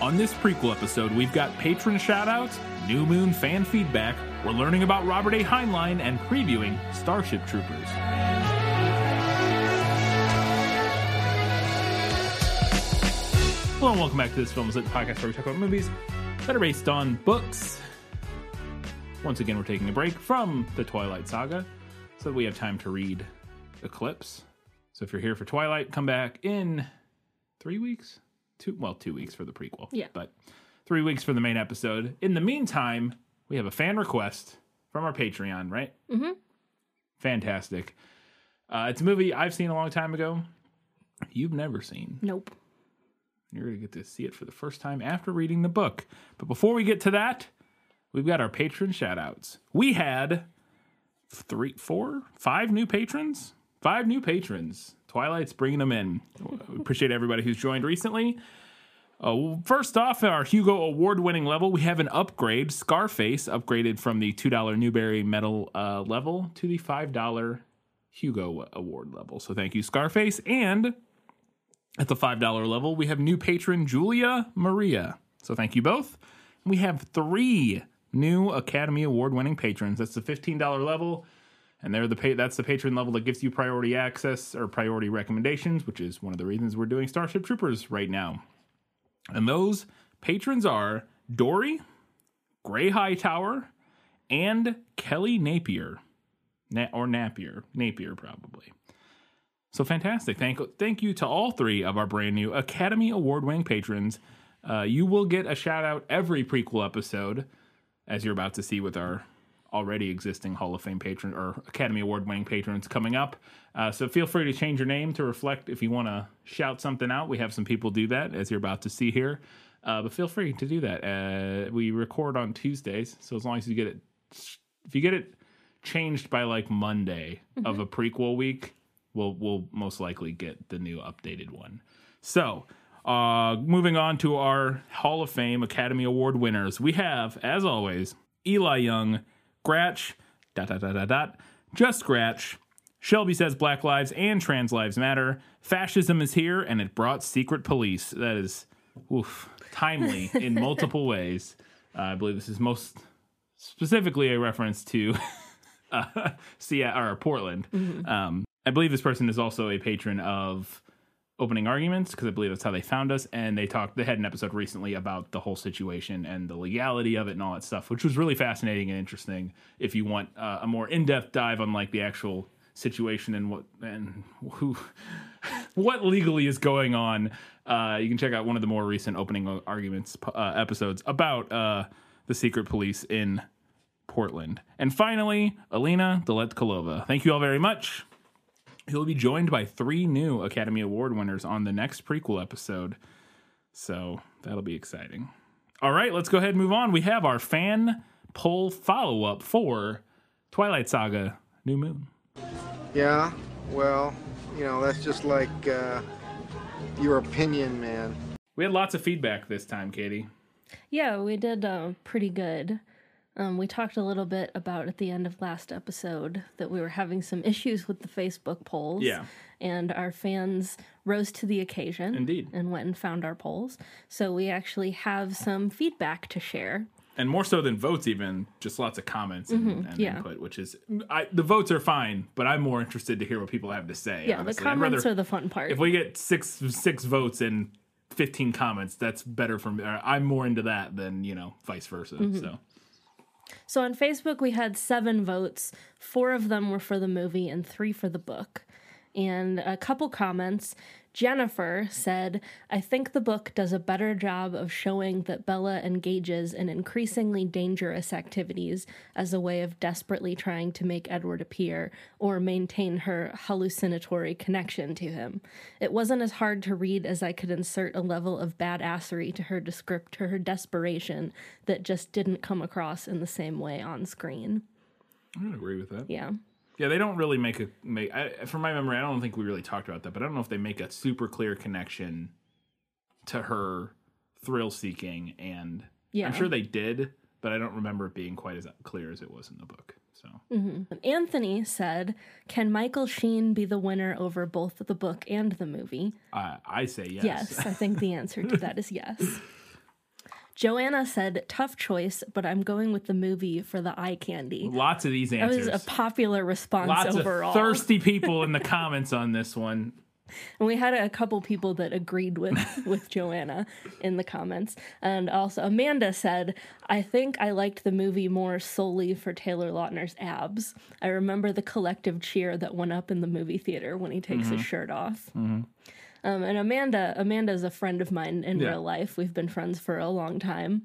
On this prequel episode, we've got patron shoutouts, New Moon fan feedback, we're learning about Robert A. Heinlein, and previewing Starship Troopers. Hello and welcome back to this Film is Lit podcast where we talk about movies that are based on books. Once again, we're taking a break from the Twilight Saga so that we have time to read Eclipse. So if you're here for Twilight, come back in three weeks. Two well, two weeks for the prequel. Yeah. But three weeks for the main episode. In the meantime, we have a fan request from our Patreon, right? Mm-hmm. Fantastic. Uh, it's a movie I've seen a long time ago. You've never seen. Nope. You're going to get to see it for the first time after reading the book. But before we get to that, we've got our patron shout outs. We had three, four, five new patrons. Five new patrons. Twilight's bringing them in. Appreciate everybody who's joined recently. Uh, first off, at our Hugo award winning level, we have an upgrade. Scarface upgraded from the $2 Newbery medal uh, level to the $5 Hugo award level. So thank you, Scarface. And at the $5 level, we have new patron Julia Maria. So thank you both. We have three new Academy Award winning patrons. That's the $15 level. And they're the pa- that's the patron level that gives you priority access or priority recommendations, which is one of the reasons we're doing Starship Troopers right now. And those patrons are Dory, Gray Hightower, and Kelly Napier. Na- or Napier. Napier, probably. So fantastic. Thank, thank you to all three of our brand new Academy Award winning patrons. Uh, you will get a shout out every prequel episode, as you're about to see with our already existing Hall of Fame patron or Academy Award winning patrons coming up. Uh, so feel free to change your name to reflect if you want to shout something out. We have some people do that, as you're about to see here. Uh, but feel free to do that. Uh, we record on Tuesdays, so as long as you get it, if you get it changed by like Monday of a prequel week, we'll we'll most likely get the new updated one. So, uh, moving on to our Hall of Fame Academy Award winners, we have, as always, Eli Young, Gratch, dot dot dot dot dot, just Scratch. Shelby says Black Lives and Trans Lives Matter. Fascism is here, and it brought secret police. That is, oof, timely in multiple ways. Uh, I believe this is most specifically a reference to uh, Seattle or Portland. Um, I believe this person is also a patron of opening arguments because I believe that's how they found us. And they talked, they had an episode recently about the whole situation and the legality of it and all that stuff, which was really fascinating and interesting. If you want uh, a more in depth dive on like the actual situation and what and who what legally is going on, uh, you can check out one of the more recent opening arguments uh, episodes about uh, the secret police in Portland. And finally, Alina Deletkalova. Thank you all very much. He'll be joined by three new Academy Award winners on the next prequel episode. So that'll be exciting. All right, let's go ahead and move on. We have our fan poll follow up for Twilight Saga New Moon. Yeah, well, you know, that's just like uh, your opinion, man. We had lots of feedback this time, Katie. Yeah, we did uh, pretty good. Um, we talked a little bit about at the end of last episode that we were having some issues with the Facebook polls. Yeah. And our fans rose to the occasion. Indeed. And went and found our polls. So we actually have some feedback to share. And more so than votes, even just lots of comments and, and Mm-hmm. yeah. input, which is I, the votes are fine, but I'm more interested to hear what people have to say. Yeah, honestly. the comments rather- are the fun part. if we get six six votes and 15 comments that's better for me i'm more into that than you know vice versa Mm-hmm. so So on Facebook, we had seven votes. Four of them were for the movie and three for the book. And a couple comments. Jennifer said, I think the book does a better job of showing that Bella engages in increasingly dangerous activities as a way of desperately trying to make Edward appear or maintain her hallucinatory connection to him. It wasn't as hard to read as I could insert a level of badassery to her descript to her desperation that just didn't come across in the same way on screen. i agree with that Yeah. Yeah they don't really make a make I, from my memory i don't think we really talked about that but i don't know if they make a super clear connection to her thrill seeking and Yeah. i'm sure they did but i don't remember it being quite as clear as it was in the book so mm-hmm. Anthony said, Can Michael Sheen be the winner over both the book and the movie? I i say yes Yes, I think the answer to that is yes. Joanna said, tough choice, but I'm going with the movie for the eye candy. Lots of these answers. That was a popular response Lots overall. of thirsty people in the comments on this one. And we had a couple people that agreed with with Joanna in the comments. And also Amanda said, "I think I liked the movie more solely for Taylor Lautner's abs. I remember the collective cheer that went up in the movie theater when he takes his mm-hmm. shirt off." Mm-hmm. Um, and Amanda, Amanda is a friend of mine in Yeah. real life. We've been friends for a long time,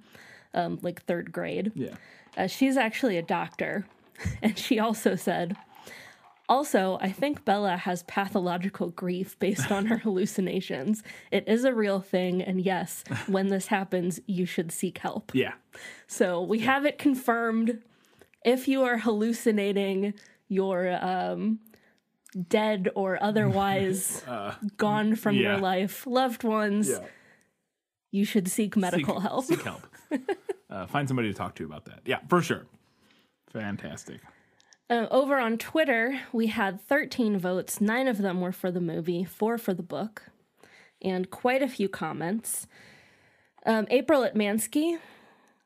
um, like third grade. Yeah. Uh, she's actually a doctor. And she also said, also, I think Bella has pathological grief based on her hallucinations. It is a real thing. And yes, when this happens, you should seek help. Yeah. So we have it confirmed. If you are hallucinating your um, dead or otherwise gone from Uh, yeah. your life loved ones, you should seek medical Seek- help. Seek help. uh, find somebody to talk to about that. Yeah, for sure. Fantastic. Uh, over on Twitter, we had 13 votes. Nine of them were for the movie, four for the book, and quite a few comments. Um, April Atmansky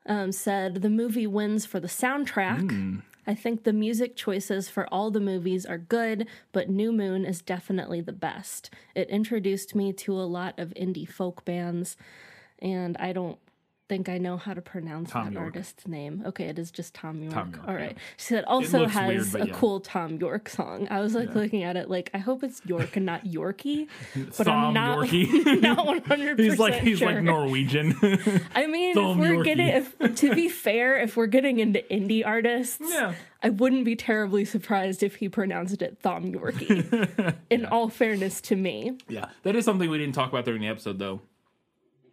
um, said the movie wins for the soundtrack. I think the music choices for all the movies are good, but New Moon is definitely the best. It introduced me to a lot of indie folk bands, and I don't think I know how to pronounce Tom that York. artist's name. Okay, it is just Thom Yorke. Thom Yorke, All right. yeah. She said also has weird, a yeah. cool Thom Yorke song. I was like looking at it like I hope it's York and not Yorkie, but Thom I'm not Yorkie. not 100. He's like he's sure. like Norwegian. I mean, Thom if we're Yorkie. getting, if to be fair, if we're getting into indie artists, Yeah. I wouldn't be terribly surprised if he pronounced it Thom Yorkie. In all fairness to me, yeah, that is something we didn't talk about during the episode though.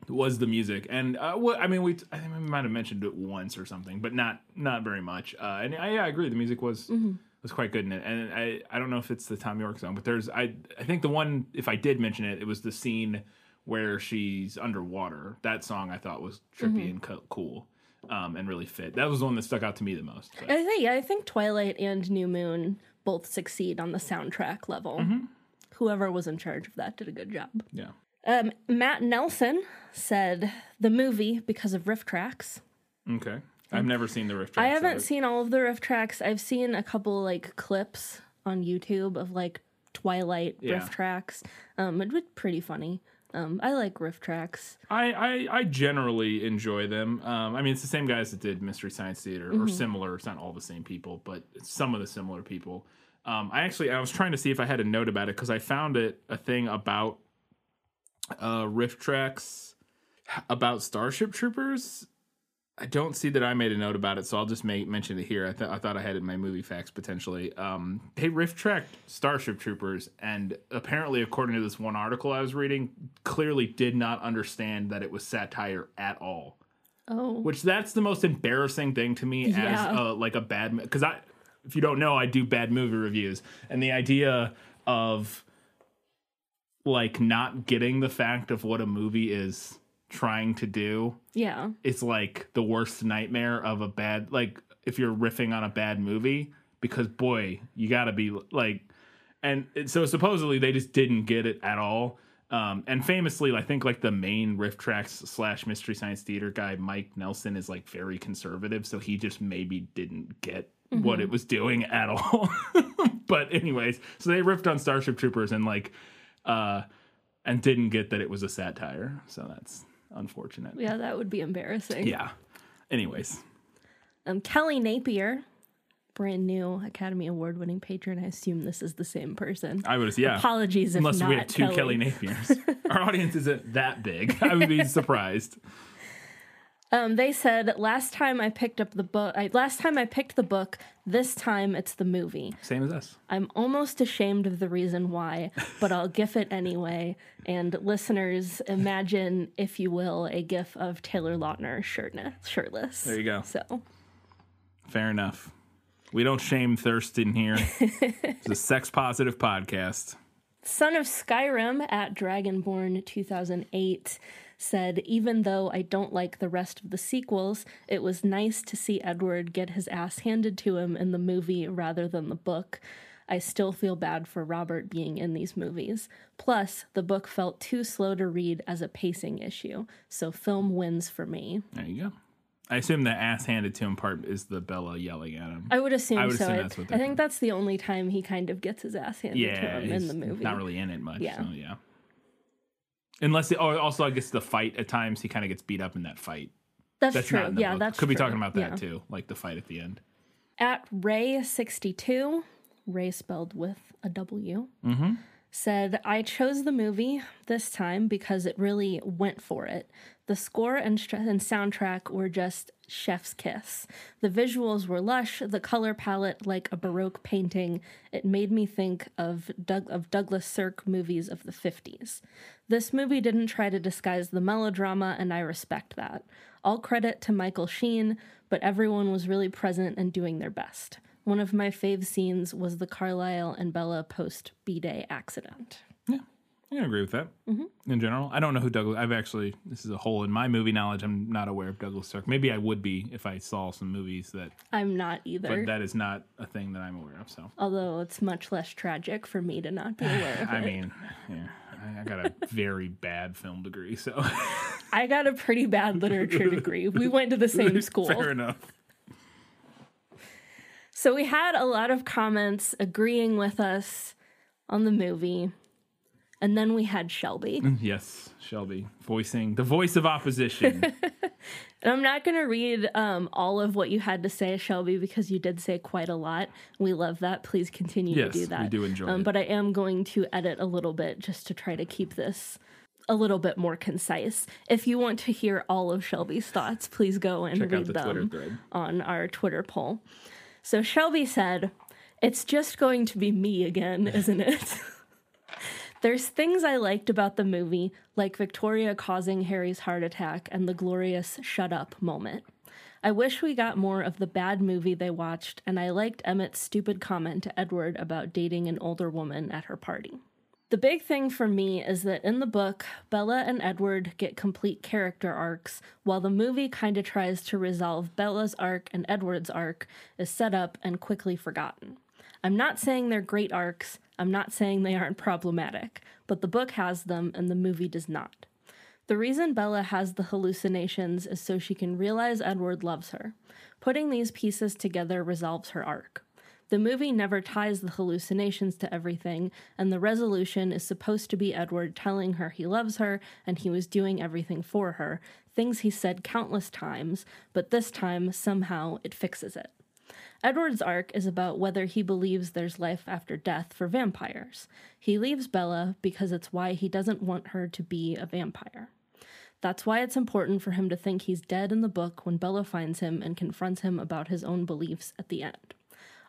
Was the music and uh, I mean we I think we might have mentioned it once or something, but not not very much. Uh, and I, yeah, I agree. The music was was quite good in it, and I I don't know if it's the Thom Yorke song, but there's I I think the one if I did mention it, it was the scene where she's underwater. That song I thought was trippy and co- cool, um, and really fit. That was the one that stuck out to me the most. But, I think I think Twilight and New Moon both succeed on the soundtrack level. Whoever was in charge of that did a good job. yeah, Um, Matt Nelson said the movie because of RiffTrax. okay. I've never seen the riff. Tracks. I haven't seen all of the RiffTrax. I've seen a couple like clips on YouTube of like Twilight Yeah. RiffTrax. Um, it was pretty funny. Um, I like RiffTrax. I, I, I generally enjoy them. Um, I mean, it's the same guys that did Mystery Science Theater, or similar. It's not all the same people, but some of the similar people. Um, I actually I was trying to see if I had a note about it because I found it a thing about uh, RiffTrax about Starship Troopers. I don't see that I made a note about it, so I'll just make mention it here. I, th- I thought I had it in my movie facts potentially. Um, they riff tracked Starship Troopers, and apparently, according to this one article I was reading, clearly did not understand that it was satire at all. Oh, Which that's the most embarrassing thing to me Yeah. as a, like a bad because I, if you don't know, I do bad movie reviews, and the idea of like not getting the fact of what a movie is trying to do. Yeah. it's like the worst nightmare of a bad like if you're riffing on a bad movie because boy you gotta be like and so supposedly they just didn't get it at all. Um and famously i think like the main RiffTrax slash mystery science theater guy mike nelson is like very conservative so he just maybe didn't get what it was doing at all. But anyways so they riffed on starship troopers and like uh and didn't get that it was a satire so that's unfortunate Yeah, that would be embarrassing. yeah. Anyways, Um, Kelly Napier, brand new Academy Award winning patron. I assume this is the same person. I would yeah. Apologies if Unless we have two Kelly, Kelly Napiers. Our audience isn't that big. I would be surprised. Um, they said last time I picked up the book. Last time I picked the book. This time it's the movie. Same as us. I'm almost ashamed of the reason why, but I'll gif it anyway. And listeners, imagine, if you will, a gif of Taylor Lautner shirtless. shirtless. There you go. So Fair enough. We don't shame Thurston here. it's a sex positive podcast. Son of Skyrim at Dragonborn 2008 said, Even though I don't like the rest of the sequels, it was nice to see Edward get his ass handed to him in the movie rather than the book. I still feel bad for Robert being in these movies. Plus, the book felt too slow to read as a pacing issue, so film wins for me. There you go. I assume the ass handed to him part is the Bella yelling at him. I would assume I would so. assume that's what I think that's the only time he kind of gets his ass handed to yeah, him in the movie. not really in it much. Yeah. So yeah. Unless, the, oh, also I guess the fight at times he kind of gets beat up in that fight. that's, That's true. not in the yeah, book. that's Could be talking about that Yeah. too, like the fight at the end. At Ray62, Ray spelled with a W, Mm-hmm. Said, I chose the movie this time because it really went for it. The score and, str- and soundtrack were just chef's kiss. The visuals were lush, the color palette like a Baroque painting. It made me think of, Doug- of Douglas Sirk movies of the 50s. This movie didn't try to disguise the melodrama, and I respect that. All credit to Michael Sheen, but everyone was really present and doing their best. One of my fave scenes was the Carlisle and Bella post B Day accident. Yeah, I can agree with that. Mm-hmm. In general, I don't know who Douglas. I've actually this is a hole in my movie knowledge. I'm not aware of Douglas Sirk. Maybe I would be if I saw some movies that, I'm not either, but that is not a thing that I'm aware of. So although it's much less tragic for me to not be aware of I it. mean, yeah, I, I got a very bad film degree, so I got a pretty bad literature degree. We went to the same school. fair enough. So we had a lot of comments agreeing with us on the movie. And then we had Shelby. Yes, Shelby voicing the voice of opposition. And I'm not going to read um, all of what you had to say, Shelby, because you did say quite a lot. We love that. Please continue Yes, to do that. we do enjoy um, it. But I am going to edit a little bit just to try to keep this a little bit more concise. If you want to hear all of Shelby's thoughts, please go and Check out read the them Twitter thread. on our Twitter poll. So Shelby said, It's just going to be me again, isn't it? There's things I liked about the movie, like Victoria causing Harry's heart attack and the glorious shut up moment. I wish we got more of the bad movie they watched, and I liked Emmett's stupid comment to Edward about dating an older woman at her party. The big thing for me is that in the book, Bella and Edward get complete character arcs, while the movie kind of tries to resolve Bella's arc and Edward's arc is set up and quickly forgotten. I'm not saying they're great arcs, I'm not saying they aren't problematic, but the book has them and the movie does not. The reason Bella has the hallucinations is so she can realize Edward loves her. Putting these pieces together resolves her arc. The movie never ties the hallucinations to everything, and the resolution is supposed to be Edward telling her he loves her and he was doing everything for her, things he said countless times, but this time, somehow, it fixes it. Edward's arc is about whether he believes there's life after death for vampires. He leaves Bella because it's why he doesn't want her to be a vampire. That's why it's important for him to think he's dead in the book when Bella finds him and confronts him about his own beliefs at the end.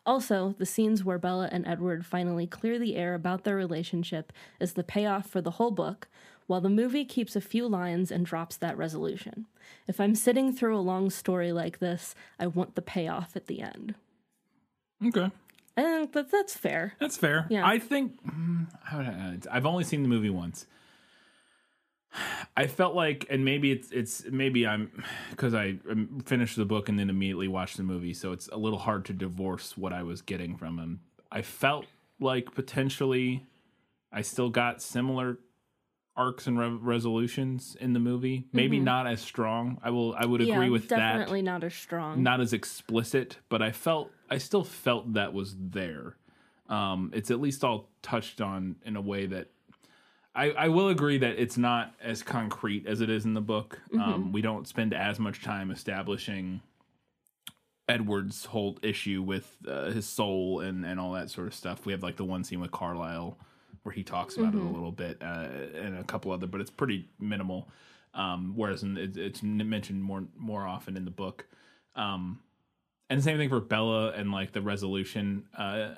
Also, the scenes where Bella and Edward finally clear the air about their relationship is the payoff for the whole book, while the movie keeps a few lines and drops that resolution. If I'm sitting through a long story like this, I want the payoff at the end. Okay, I think that that's fair. that's fair. Yeah. I think mm, would I- I've only seen the movie once. I felt like, and maybe it's it's maybe I'm because I um, finished the book and then immediately watched the movie, so it's a little hard to divorce what I was getting from him. I felt like potentially I still got similar arcs and re- resolutions in the movie. Maybe not as strong. I will. I would agree Mm-hmm. yeah, with that definitely not as strong. not as explicit, but I felt I still felt that was there. Um, it's at least all touched on in a way that I, I will agree that it's not as concrete as it is in the book. Um, we don't spend as much time establishing Edward's whole issue with uh, his soul and, and all that sort of stuff. We have like the one scene with Carlisle where he talks about it a little bit uh, and a couple other, but it's pretty minimal. Um, whereas in, it, it's mentioned more more often in the book. Um, and the same thing for Bella and like the resolution uh,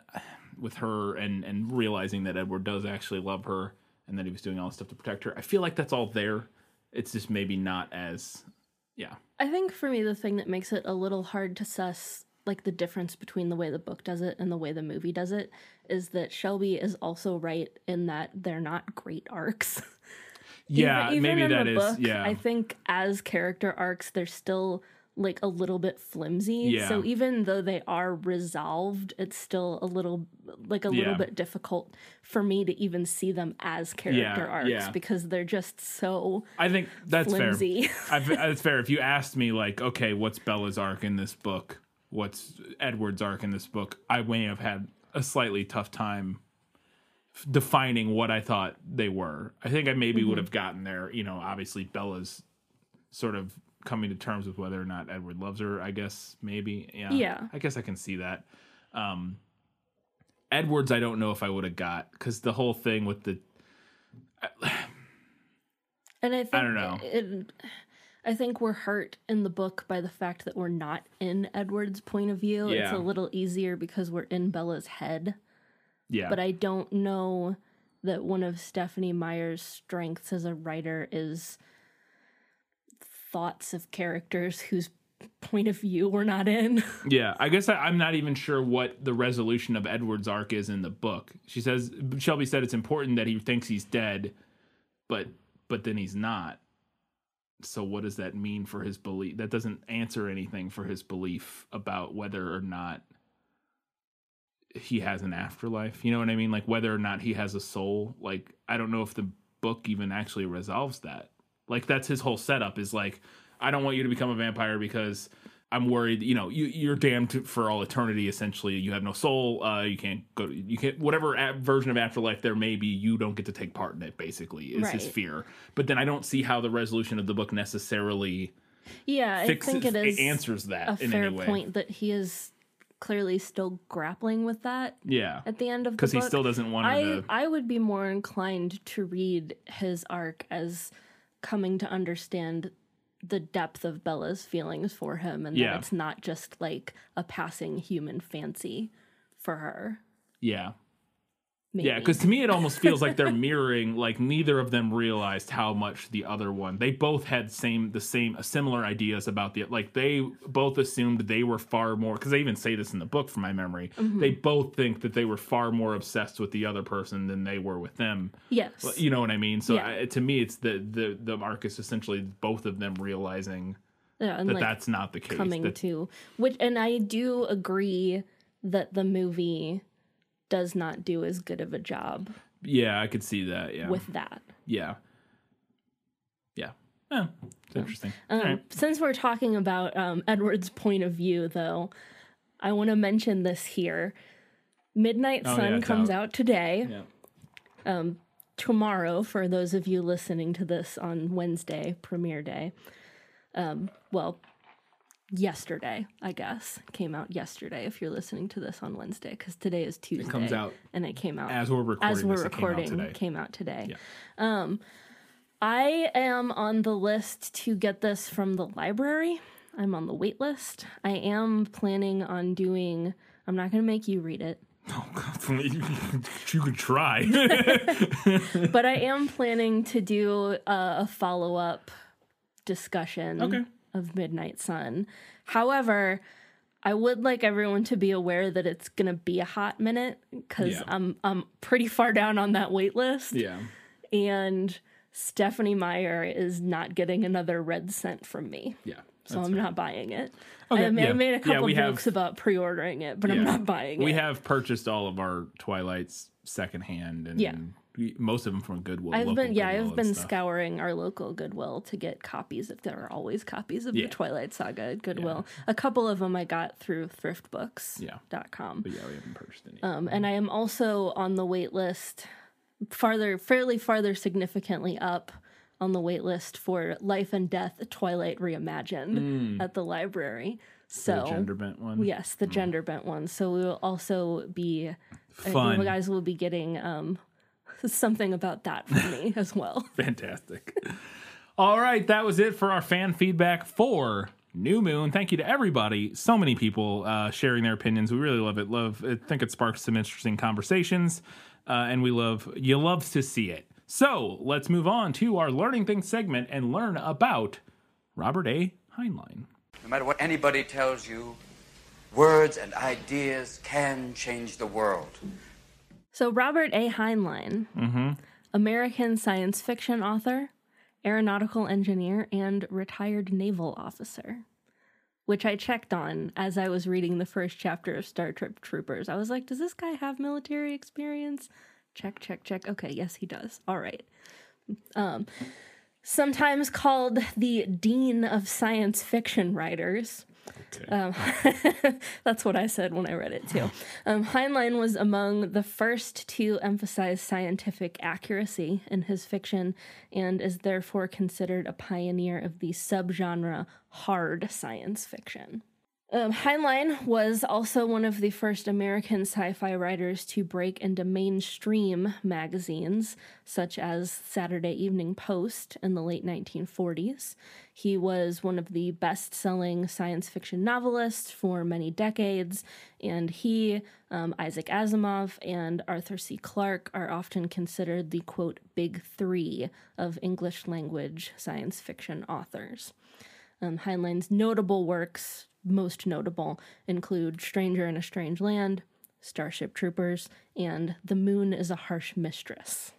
with her and and realizing that Edward does actually love her and that he was doing all this stuff to protect her. I feel like that's all there. It's just maybe not as yeah. I think for me, the thing that makes it a little hard to suss, like the difference between the way the book does it and the way the movie does it, is that Shelby is also right in that they're not great arcs. Yeah, even, even maybe in that the is book, yeah. I think as character arcs, they're still like a little bit flimsy. Yeah. So even though they are resolved, it's still a little like a little bit difficult for me to even see them as character arcs yeah. because they're just so I think that's flimsy. fair. That's fair. If you asked me, like, okay, what's Bella's arc in this book? What's Edward's arc in this book? I may have had a slightly tough time defining what I thought they were. I think I maybe Mm-hmm. would have gotten there. You know, obviously Bella's sort of coming to terms with whether or not Edward loves her. I guess maybe. Yeah. Yeah. I guess I can see that. Um, Edwards, I don't know if I would have got because the whole thing with the And I think don't know. It, I think we're hurt in the book by the fact that we're not in Edward's point of view. It's a little easier because we're in Bella's head. yeah, But I don't know that one of Stephenie Meyer's strengths as a writer is thoughts of characters whose point of view we're not in. Yeah, I guess I, I'm not even sure what the resolution of Edward's arc is in the book. She says Shelby said it's important that he thinks he's dead, but but then he's not. So what does that mean for his belief? That doesn't answer anything for his belief about whether or not he has an afterlife. You know what I mean? Like whether or not he has a soul. Like I don't know if the book even actually resolves that. Like that's his whole setup is like I don't want you to become a vampire because I'm worried, you know, you you're damned for all eternity essentially. You have no soul. Uh you can't go to, you can't whatever version of afterlife there may be, you don't get to take part in it basically. Is his fear. But then I don't see how the resolution of the book necessarily yeah, I fixes think it is answers that a in fair any way. point that he is clearly still grappling with that Yeah. at the end of the book. Cuz he still doesn't want I to I would be more inclined to read his arc as coming to understand the depth of Bella's feelings for him and Yeah. that it's not just like a passing human fancy for her. Yeah. Maybe. Yeah, because to me it almost feels like they're mirroring. Like neither of them realized how much the other one. They both had same the same similar ideas about the like. They both assumed they were far more. Because they even say this in the book, from my memory. Mm-hmm. They both think that they were far more obsessed with the other person than they were with them. yes. You know what I mean? So Yeah. I, to me, it's the the the arc is essentially both of them realizing yeah, that like that's not the case. coming that- to which and I do agree that the movie does not do as good of a job yeah, I could see that. Yeah, with that. yeah, yeah. Eh, it's interesting. Um, All right. Since we're talking about um, Edward's point of view, though, I want to mention this here. Midnight Oh, Sun yeah, comes out. out, today, Yeah. tomorrow, for those of you listening to this on Wednesday, premiere day. Um, well, yesterday, I guess. Came out yesterday if you're listening to this on Wednesday, because today is Tuesday. It comes out And it came out As we're recording, as we're this, it came out today. came out today. Yeah. Um, I am on the list to get this from the library. I'm on the wait list. I am planning on doing. I'm not going to make you read it, Oh, God. you could try. but I am planning to do a, a follow up discussion Okay. Of Midnight Sun. However, I would like everyone to be aware that it's going to be a hot minute because Yeah. I'm I'm pretty far down on that wait list. yeah. and Stephenie Meyer is not getting another red cent from me. Yeah. So I'm not buying it. Okay, I, made, I made a Yeah, couple have- jokes about pre-ordering it, but I'm not buying We it. We have purchased all of our Twilights secondhand and Yeah. Most of them from Goodwill. I've been yeah, Goodwill I've been stuff. scouring our local Goodwill to get copies if there are always copies of Yeah. the Twilight Saga at Goodwill. A couple of them I got through thriftbooks.com. Yeah. But yeah, we haven't purchased any. Um, and I am also on the wait list, farther, fairly farther significantly up on the wait list for Life and Death Twilight Reimagined at the library. So Mm. the gender bent one. yes, the gender bent one. So we will also be, I think Fun. you guys will be getting um, something about that for me as well. Fantastic. All right, that was it for our fan feedback for New Moon. Thank you to everybody. So many people uh, sharing their opinions. We really love it. Love. I think it sparks some interesting conversations, uh, and we love. You love to see it. So let's move on to our learning things segment and learn about Robert A. Heinlein. No matter what anybody tells you, words and ideas can change the world. So Robert A. Heinlein, American science fiction author, aeronautical engineer, and retired naval officer. which I checked on as I was reading the first chapter of Star Trek Troopers. I was like, does this guy have military experience? Check, check, check. Okay, yes, he does. All right. Um, sometimes called the Dean of Science Fiction Writers. Um, that's what I said when I read it too. Um, Heinlein was among the first to emphasize scientific accuracy in his fiction and is therefore considered a pioneer of the subgenre hard science fiction. Um, Heinlein was also one of the first American sci fi writers to break into mainstream magazines, such as Saturday Evening Post in the late 1940s. He was one of the best selling science fiction novelists for many decades, and he, um, Isaac Asimov, and Arthur C. Clarke are often considered the quote, big three of English language science fiction authors. Um, Heinlein's notable works most notable include Stranger in a Strange Land, Starship Troopers, and The Moon is a Harsh Mistress.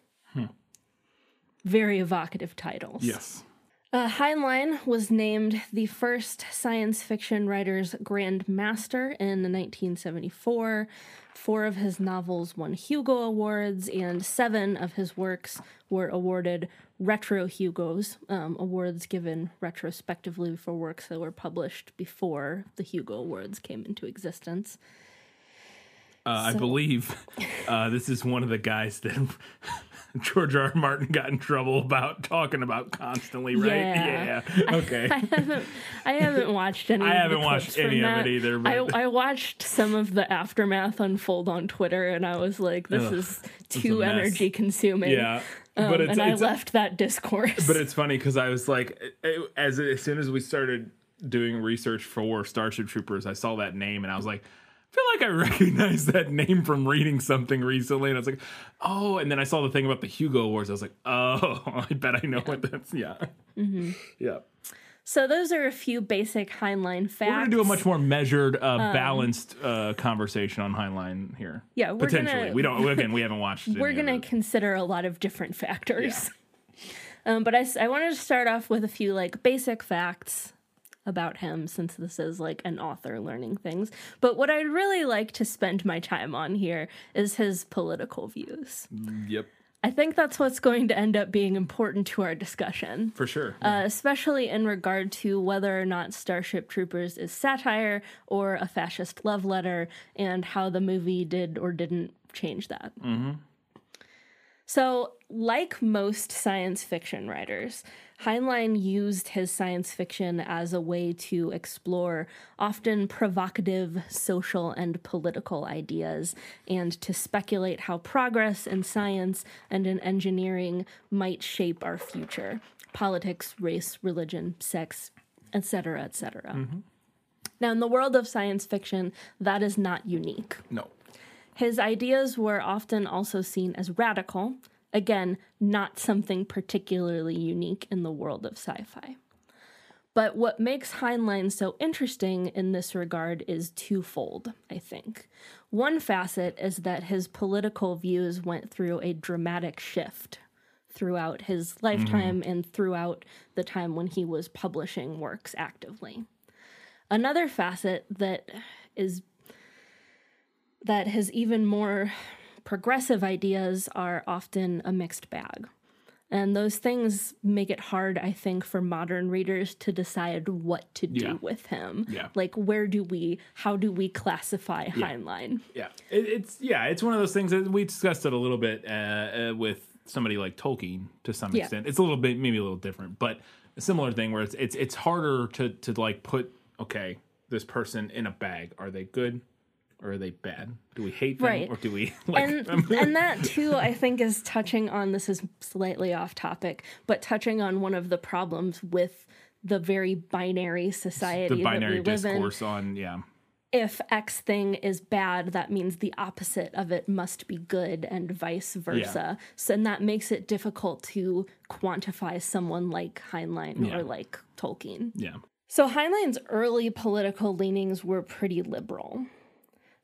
Very evocative titles. Yes. Uh, Heinlein was named the first science fiction writer's Grand Master in 1974. Four of his novels won Hugo Awards, and seven of his works were awarded Retro Hugos, um, awards given retrospectively for works that were published before the Hugo Awards came into existence. Uh, I believe uh, this is one of the guys that George R. R. Martin got in trouble about talking about constantly, right? Yeah. Okay. I haven't, I haven't watched any. I of haven't watched any of that. it either, I, but- I I watched some of the aftermath unfold on Twitter, and I was like, "This Ugh, is too energy consuming." yeah. Um, but it's, and I left that discourse. but it's funny because I was like, it- as as soon as we started doing research for Starship Troopers, I saw that name and I was like, I feel like I recognize that name from reading something recently, and I was like, oh. And then I saw the thing about the Hugo Awards. I was like, oh, I bet I know what that's. Yeah, Mm-hmm. yeah. So those are a few basic Heinlein facts. We're gonna do a much more measured, uh, balanced uh, conversation on Heinlein here. Yeah, we're potentially. gonna- we don't. Again, we haven't watched. We're going to consider a lot of different factors. Um, but I wanted to start off with a few like basic facts about him since this is like an author learning things. But what I'd really like to spend my time on here is his political views. Yep, I think that's what's going to end up being important to our discussion. for sure. Uh, especially in regard to whether or not Starship Troopers is satire or a fascist love letter, and how the movie did or didn't change that. So, like most science fiction writers, Heinlein used his science fiction as a way to explore often provocative social and political ideas and to speculate how progress in science and in engineering might shape our future politics, race, religion, sex, etc., etc. Mm-hmm. Now, in the world of science fiction, that is not unique. no. His ideas were often also seen as radical, again, not something particularly unique in the world of sci fi. But what makes Heinlein so interesting in this regard is twofold, I think. One facet is that his political views went through a dramatic shift throughout his mm-hmm. lifetime and throughout the time when he was publishing works actively. Another facet that is that has even more progressive ideas are often a mixed bag. And those things make it hard, I think, for modern readers to decide what to do Yeah. with him. Yeah. Like, where do we, how do we classify Heinlein? Yeah, it, it's yeah, it's one of those things that we discussed it a little bit uh, uh, with somebody like Tolkien to some Yeah. extent. It's a little bit maybe a little different, but a similar thing where it's it's it's harder to to like put okay this person in a bag. Are they good or are they bad? Do we hate them Right. or do we like and them? and that too i think is touching on this is slightly off topic but touching on one of the problems with the very binary society the binary that we live in discourse on yeah if x thing is bad that means the opposite of it must be good and vice versa so and that makes it difficult to quantify someone like heinlein Yeah. or like tolkien yeah so Heinlein's early political leanings were pretty liberal.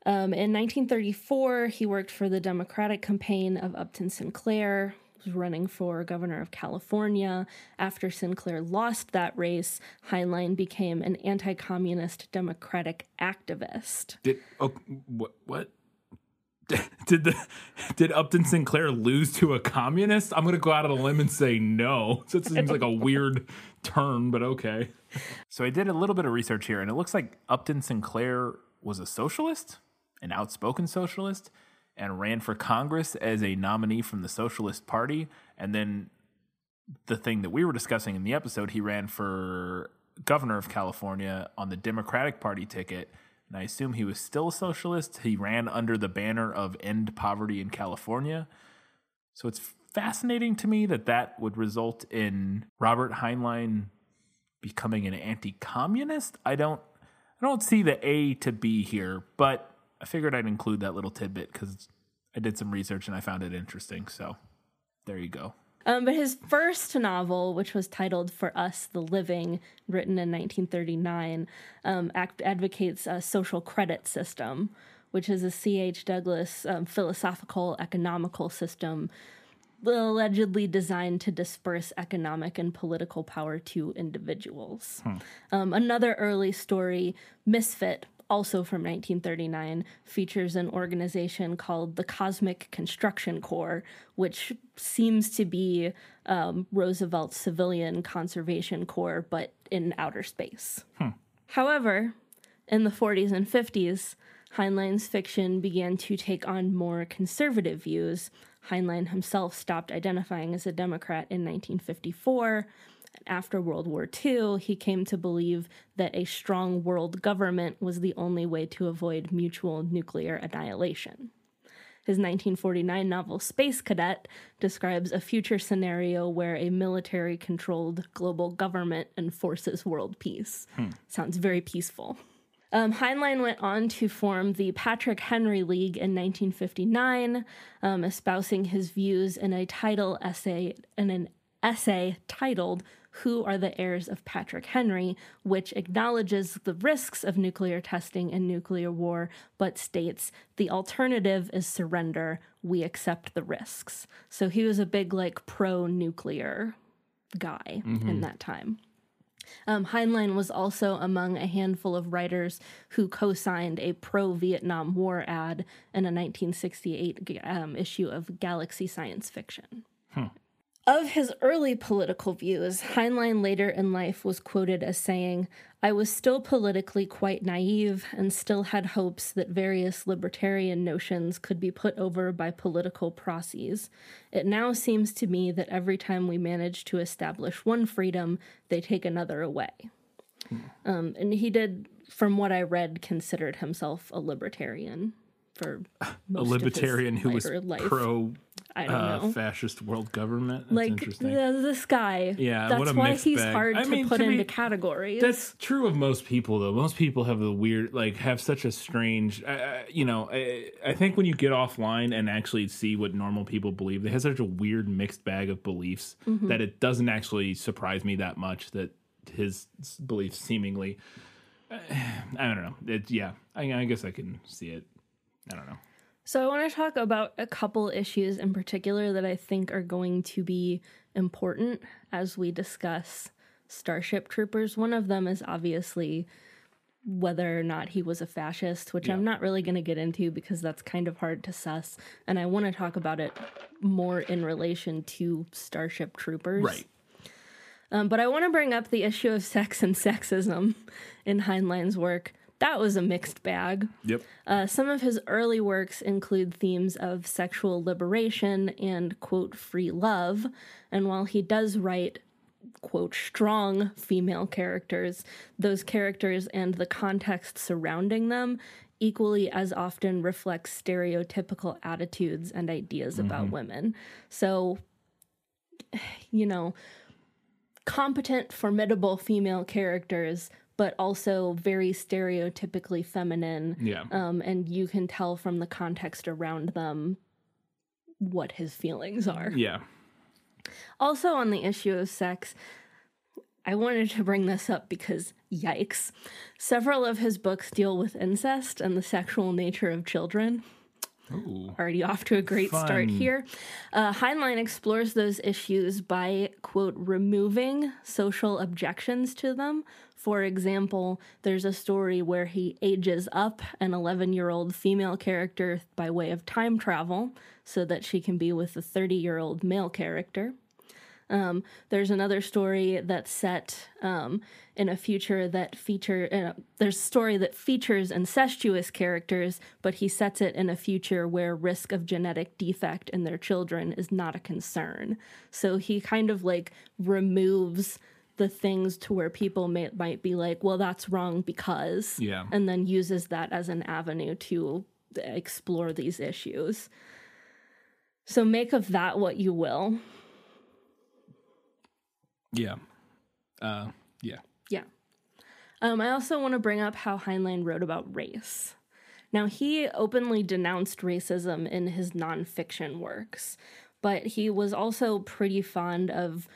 Um, in 1934, he worked for the Democratic campaign of Upton Sinclair, was running for governor of California. After Sinclair lost that race, Heinlein became an anti communist Democratic activist. Did oh, what? What? Did the did Upton Sinclair lose to a communist? I'm gonna go out on a limb and say no. So it seems like a weird turn, but okay. So I did a little bit of research here, and it looks like Upton Sinclair was a socialist, an outspoken socialist, and ran for Congress as a nominee from the Socialist Party. And then the thing that we were discussing in the episode, he ran for governor of California on the Democratic Party ticket. And I assume he was still a socialist. He ran under the banner of End Poverty in California. So it's fascinating to me that that would result in Robert Heinlein becoming an anti-communist. I don't I don't see the A to B here, but I figured I'd include that little tidbit cuz I did some research and I found it interesting. So there you go. Um, but his first novel, which was titled For Us the Living, written in 1939, um, act- advocates a social credit system, which is a C.H. Douglas um, philosophical economical system allegedly designed to disperse economic and political power to individuals. Um, another early story, Misfit, also from 1939, features an organization called the Cosmic Construction Corps, which seems to be um, Roosevelt's civilian conservation corps, but in outer space. However, in the 40s and 50s, Heinlein's fiction began to take on more conservative views. Heinlein himself stopped identifying as a Democrat in 1954. After World War II, he came to believe that a strong world government was the only way to avoid mutual nuclear annihilation. His 1949 novel Space Cadet describes a future scenario where a military controlled global government enforces world peace. Sounds very peaceful. Um, Heinlein went on to form the Patrick Henry League in 1959, um, espousing his views in a title essay in an essay titled "Who Are the Heirs of Patrick Henry," which acknowledges the risks of nuclear testing and nuclear war, but states the alternative is surrender. We accept the risks. So he was a big like pro-nuclear guy in that time. Um, Heinlein was also among a handful of writers who co signed a pro Vietnam War ad in a 1968 um, issue of Galaxy Science Fiction. Of his early political views, Heinlein later in life was quoted as saying, I was still politically quite naive and still had hopes that various libertarian notions could be put over by political processes. It now seems to me that every time we manage to establish one freedom, they take another away. Um, and he did, from what I read, considered himself a libertarian for A most of his libertarian who was life. pro I don't uh, know. fascist world government. That's like interesting. th- this guy. Yeah, that's why he's bag. hard I to mean, put to into categories. That's true of most people, though. Most people have the weird, like, have such a strange, uh, uh, you know. I, I think when you get offline and actually see what normal people believe, they have such a weird mixed bag of beliefs Mm-hmm. that it doesn't actually surprise me that much that his beliefs seemingly. I don't know. It, yeah, I, I guess I can see it. I don't know. So I want to talk about a couple issues in particular that I think are going to be important as we discuss Starship Troopers. One of them is obviously whether or not he was a fascist, which I'm not really going to get into because that's kind of hard to suss. And I want to talk about it more in relation to Starship Troopers. Right. Um, but I want to bring up the issue of sex and sexism in Heinlein's work. That was a mixed bag. Yep. Uh, some of his early works include themes of sexual liberation and, quote, free love. And while he does write, quote, strong female characters, those characters and the context surrounding them equally as often reflects stereotypical attitudes and ideas about women. So, you know, competent, formidable female characters, but also very stereotypically feminine. Yeah. Um, and you can tell from the context around them what his feelings are. yeah. Also, on the issue of sex, I wanted to bring this up because yikes. Several of his books deal with incest and the sexual nature of children. Ooh. already off to a great start here. Uh, Heinlein explores those issues by, quote, removing social objections to them. For example, there's a story where he ages up an 11 year old female character by way of time travel so that she can be with a 30 year old male character. Um, there's another story that's set um, in a future that feature. Uh, there's a story that features incestuous characters, but he sets it in a future where risk of genetic defect in their children is not a concern. So he kind of like removes the things to where people may, might be like, "Well, that's wrong because," Yeah. and then uses that as an avenue to explore these issues. So make of that what you will. Yeah. Uh, yeah. Yeah. Um, I also want to bring up how Heinlein wrote about race. Now, he openly denounced racism in his nonfiction works, but he was also pretty fond of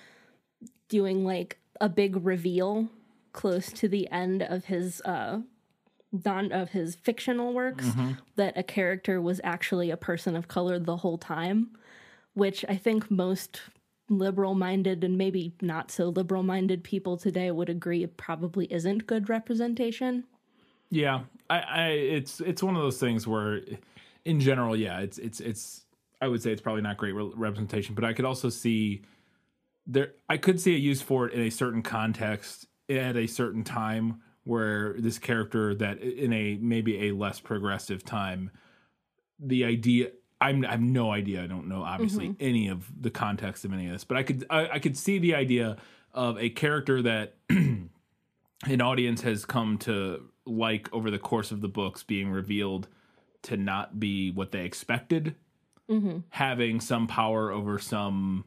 doing like a big reveal close to the end of his uh non of his fictional works that a character was actually a person of color the whole time, which I think most liberal minded and maybe not so liberal minded people today would agree it probably isn't good representation. Yeah, I, I, it's it's one of those things where, in general, yeah, it's it's it's. I would say it's probably not great re- representation, but I could also see there. I could see a use for it in a certain context at a certain time where this character that in a maybe a less progressive time, the idea. I'm, I have no idea. I don't know obviously any of the context of any of this, but I could I, I could see the idea of a character that an audience has come to like over the course of the books being revealed to not be what they expected. Having some power over some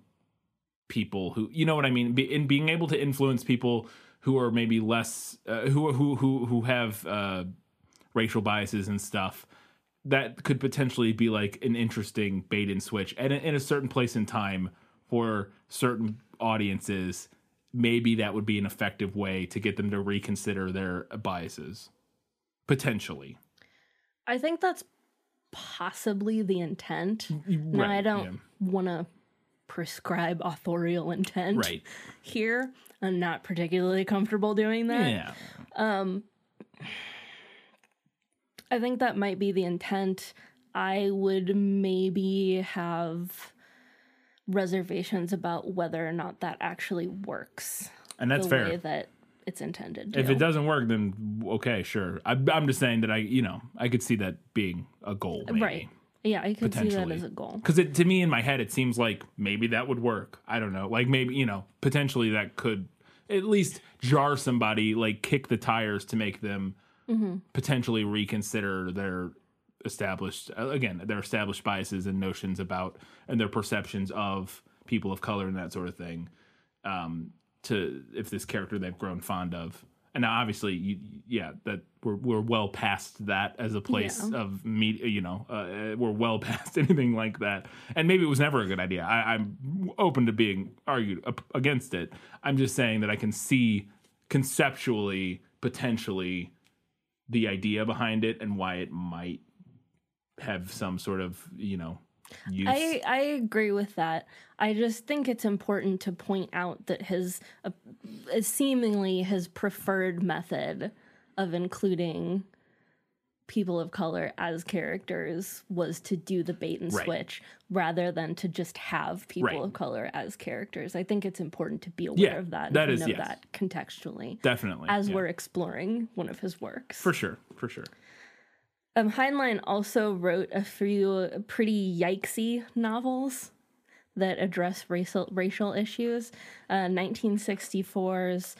people who you know what i mean? Be, in being able to influence people who are maybe less uh, who who who who have uh racial biases and stuff that could potentially be like an interesting bait and switch and in a certain place in time for certain audiences maybe that would be an effective way to get them to reconsider their biases potentially I think that's possibly the intent. Now, I don't yeah. want to prescribe authorial intent right here. I'm not particularly comfortable doing that. yeah um, I think that might be the intent. I would maybe have reservations about whether or not that actually works and that's the fair way that it's intended. if it doesn't work then okay sure I, i'm just saying that i you know i could see that being a goal maybe. right. Yeah, I could see that as a goal. because to me in my head it seems like maybe that would work i don't know like maybe you know potentially that could at least jar somebody like kick the tires to make them Mm-hmm. potentially reconsider their established uh, again their established biases and notions about and their perceptions of people of color and that sort of thing um to if this character they've grown fond of and now obviously you, yeah that we're we're well past that as a place Yeah. of media you know uh, we're well past anything like that and maybe it was never a good idea I, i'm open to being argued against it i'm just saying that i can see conceptually potentially the idea behind it and why it might have some sort of you know use I, I agree with that. I just think it's important to point out that his uh, seemingly his preferred method of including people of color as characters was to do the bait and Right. switch rather than to just have people Right. of color as characters. I think it's important to be aware Yeah, of that that and is- know yes. that contextually definitely as yeah. we're exploring one of his works. for sure for sure Um, Heinlein also wrote a few pretty yikesy novels that address racial racial issues. Uh, 1964's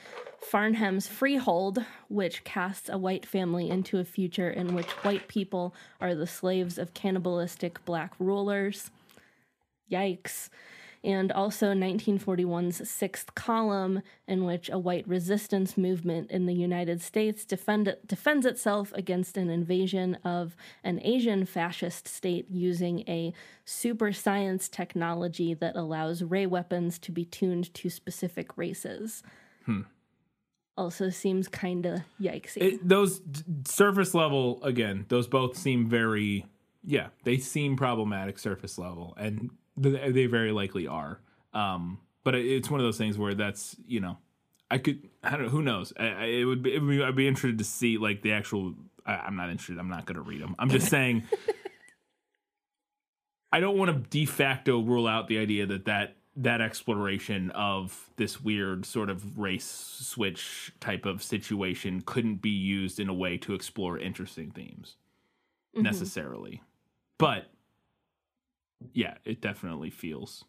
Farnham's Freehold, which casts a white family into a future in which white people are the slaves of cannibalistic black rulers. Yikes. And also 1941's Sixth Column, in which a white resistance movement in the United States defend, defends itself against an invasion of an Asian fascist state using a super science technology that allows ray weapons to be tuned to specific races. Hmm. Also seems kind of yikesy. it, those d- surface level again those both seem very yeah, they seem problematic surface level, and th- they very likely are. Um, but it- it's one of those things where that's you know, I could I don't know who knows. I, I, it would be, it would be I'd be interested to see like the actual. I, I'm not interested. I'm not going to read them. I'm just saying. I don't want to de facto rule out the idea that that that exploration of this weird sort of race switch type of situation couldn't be used in a way to explore interesting themes mm-hmm. necessarily. But yeah, it definitely feels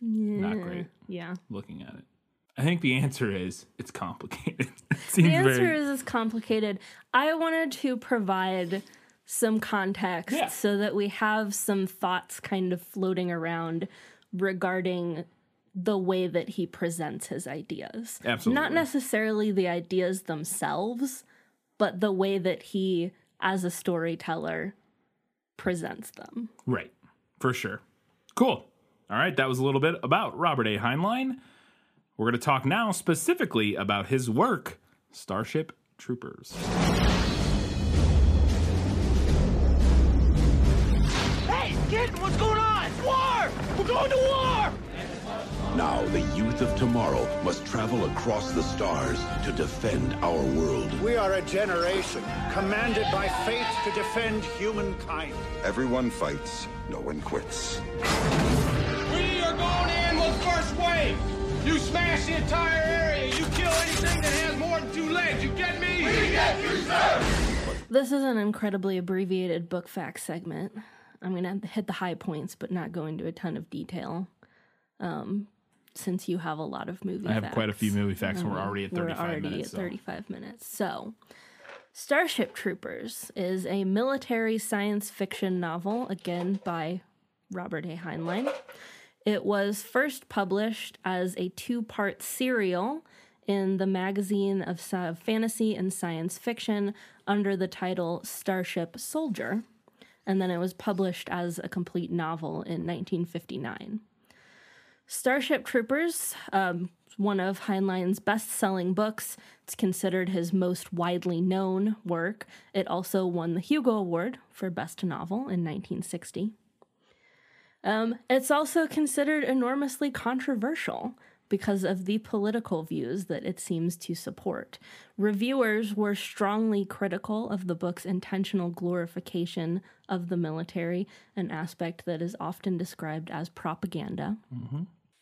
Yeah. great. Yeah. looking at it. I think the answer is it's complicated. it The answer very is it's complicated. I wanted to provide some context Yeah. so that we have some thoughts kind of floating around regarding the way that he presents his ideas. Absolutely. Not necessarily the ideas themselves, but the way that he, as a storyteller, presents them. right for sure. Cool. All right, that was a little bit about Robert A. Heinlein. We're going to talk now specifically about his work, Starship Troopers. Going to war! Now the youth of tomorrow must travel across the stars to defend our world. We are a generation commanded by fate to defend humankind. Everyone fights, no one quits. We are going in with first wave. You smash the entire area. You kill anything that has more than two legs. You get me? We get you, sir. This is an incredibly abbreviated book fact segment. I'm going to hit the high points, but not go into a ton of detail. Um, since you have a lot of movie I have facts. quite a few movie facts, and we're already at We're 35 already minutes. at so- 35 minutes. So, Starship Troopers is a military science fiction novel, again by Robert A. Heinlein. It was first published as a two part serial in the magazine of fantasy and science fiction under the title Starship Soldier, and then it was published as a complete novel in 1959. Starship Troopers, um, one of Heinlein's best selling books. It's considered his most widely known work. It also won the Hugo Award for Best Novel in 1960. Um, it's also considered enormously controversial because of the political views that it seems to support. Reviewers were strongly critical of the book's intentional glorification of the military, an aspect that is often described as propaganda.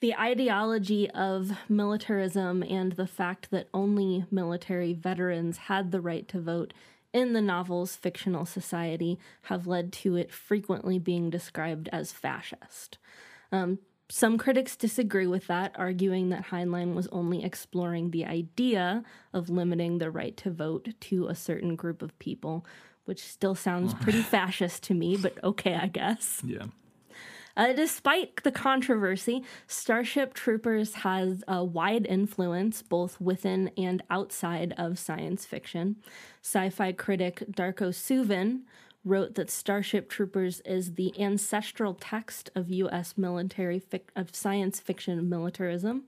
The ideology of militarism and the fact that only military veterans had the right to vote in the novel's fictional society have led to it frequently being described as fascist. Um, some critics disagree with that, arguing that Heinlein was only exploring the idea of limiting the right to vote to a certain group of people, which still sounds pretty fascist to me, but okay, I guess. Yeah. Uh, despite the controversy, Starship Troopers has a wide influence both within and outside of science fiction. Sci fi critic Darko Suvin wrote that Starship Troopers is the ancestral text of U.S. military fic- of science fiction militarism,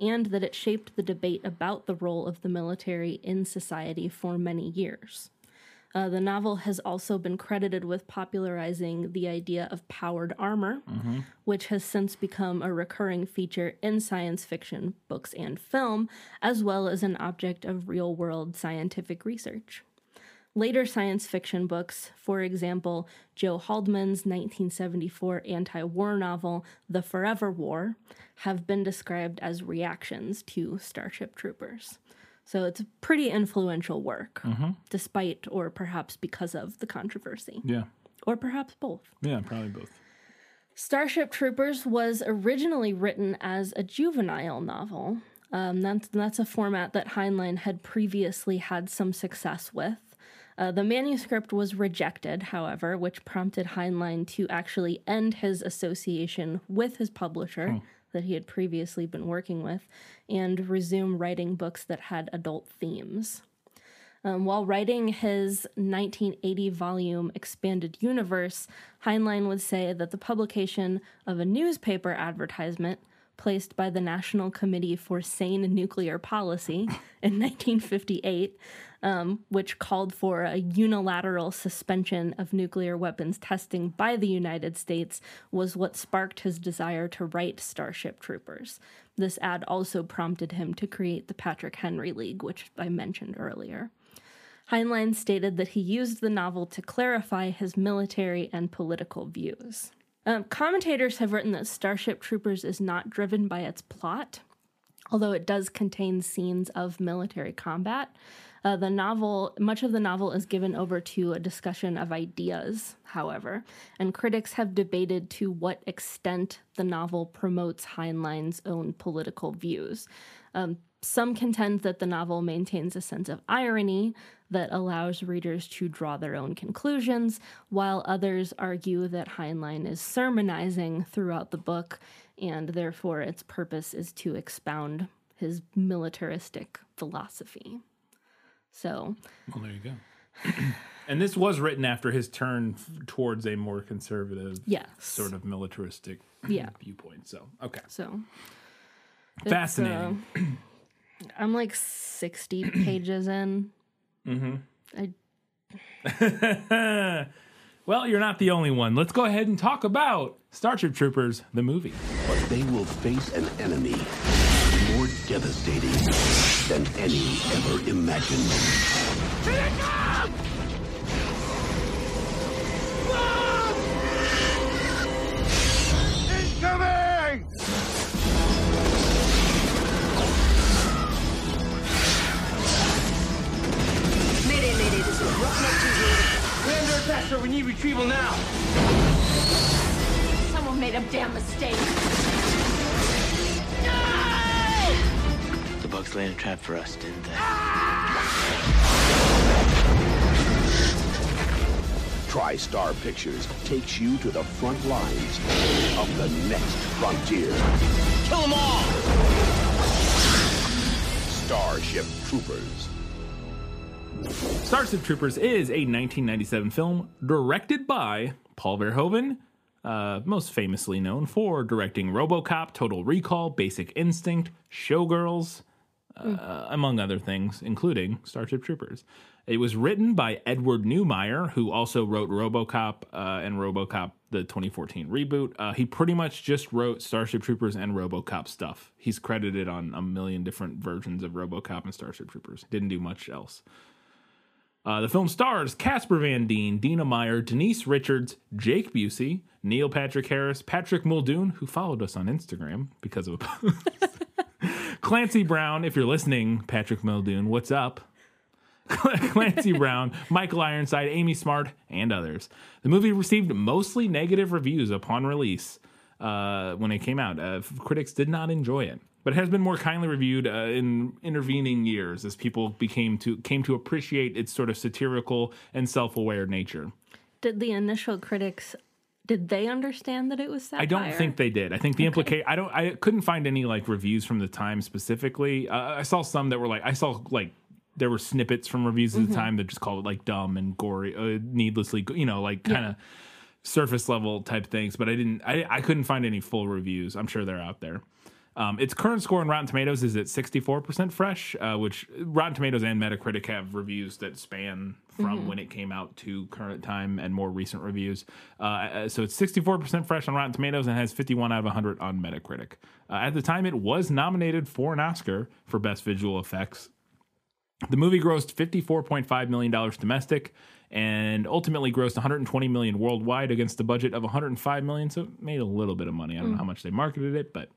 and that it shaped the debate about the role of the military in society for many years. Uh, the novel has also been credited with popularizing the idea of powered armor, which has since become a recurring feature in science fiction books and film, as well as an object of real world scientific research. Later science fiction books, for example, Joe Haldeman's 1974 anti war novel, The Forever War, have been described as reactions to Starship Troopers. So it's a pretty influential work, despite or perhaps because of the controversy, Yeah. or perhaps both. Yeah, probably both. Starship Troopers was originally written as a juvenile novel. Um, that's, that's a format that Heinlein had previously had some success with. Uh, the manuscript was rejected, however, which prompted Heinlein to actually end his association with his publisher that he had previously been working with and resume writing books that had adult themes. Um, while writing his 1980 volume Expanded Universe, Heinlein would say that the publication of a newspaper advertisement placed by the National Committee for Sane Nuclear Policy in 1958, um, which called for a unilateral suspension of nuclear weapons testing by the United States, was what sparked his desire to write Starship Troopers. This ad also prompted him to create the Patrick Henry League, which I mentioned earlier. Heinlein stated that he used the novel to clarify his military and political views. Um, commentators have written that Starship Troopers is not driven by its plot, although it does contain scenes of military combat. Uh, the novel, much of the novel is given over to a discussion of ideas, however, and critics have debated to what extent the novel promotes Heinlein's own political views. Um, some contend that the novel maintains a sense of irony that allows readers to draw their own conclusions, while others argue that Heinlein is sermonizing throughout the book, and therefore its purpose is to expound his militaristic philosophy. So, Well, there you go. and this was written after his turn f- towards a more conservative, yes. sort of militaristic Yeah. viewpoint. So, okay. So, Fascinating. uh, I'm like 60 pages in. Mm-hmm. I well, you're not the only one. Let's go ahead and talk about Starship Troopers, the movie. But they will face an enemy more devastating than any ever imagined. Sir. We need retrieval now. Someone made a damn mistake. The bugs laid a trap for us, didn't they? TriStar Pictures takes you to the front lines of the next frontier. Kill them all! Starship Troopers. Starship Troopers is a 1997 film directed by Paul Verhoeven, uh, most famously known for directing Robocop, Total Recall, Basic Instinct, Showgirls, uh, among other things, including Starship Troopers. It was written by Edward Neumeier, who also wrote Robocop uh, and Robocop, the 2014 reboot. Uh, he pretty much just wrote Starship Troopers and Robocop stuff. He's credited on a million different versions of Robocop and Starship Troopers. Didn't do much else. Uh, the film stars Casper Van Dien, Dina Meyer, Denise Richards, Jake Busey, Neil Patrick Harris, Patrick Muldoon, who followed us on Instagram because of a. Clancy Brown, if you're listening, Patrick Muldoon, what's up? Clancy Brown, Michael Ironside, Amy Smart, and others. The movie received mostly negative reviews upon release uh, when it came out. Uh, critics did not enjoy it, but it has been more kindly reviewed uh, in intervening years as people became to came to appreciate its sort of satirical and self-aware nature. did the initial critics did they understand that it was satire? I don't think they did. I think the implicate. I don't. I couldn't find any like reviews from the time specifically. Uh, I saw some that were like I saw like there were snippets from reviews at the time that just called it like dumb and gory, uh, needlessly, you know, like kind of surface level type things. But I didn't. I I couldn't find any full reviews. I'm sure they're out there. Um, its current score on Rotten Tomatoes is at 64% fresh, uh, which Rotten Tomatoes and Metacritic have reviews that span from when it came out to current time and more recent reviews. Uh, uh, so it's 64% fresh on Rotten Tomatoes and has 51 out of 100 on Metacritic. Uh, at the time, it was nominated for an Oscar for Best Visual Effects. The movie grossed $54.5 million domestic and ultimately grossed 120 million worldwide against a budget of 105 million. So it made a little bit of money. I don't know how much they marketed it, but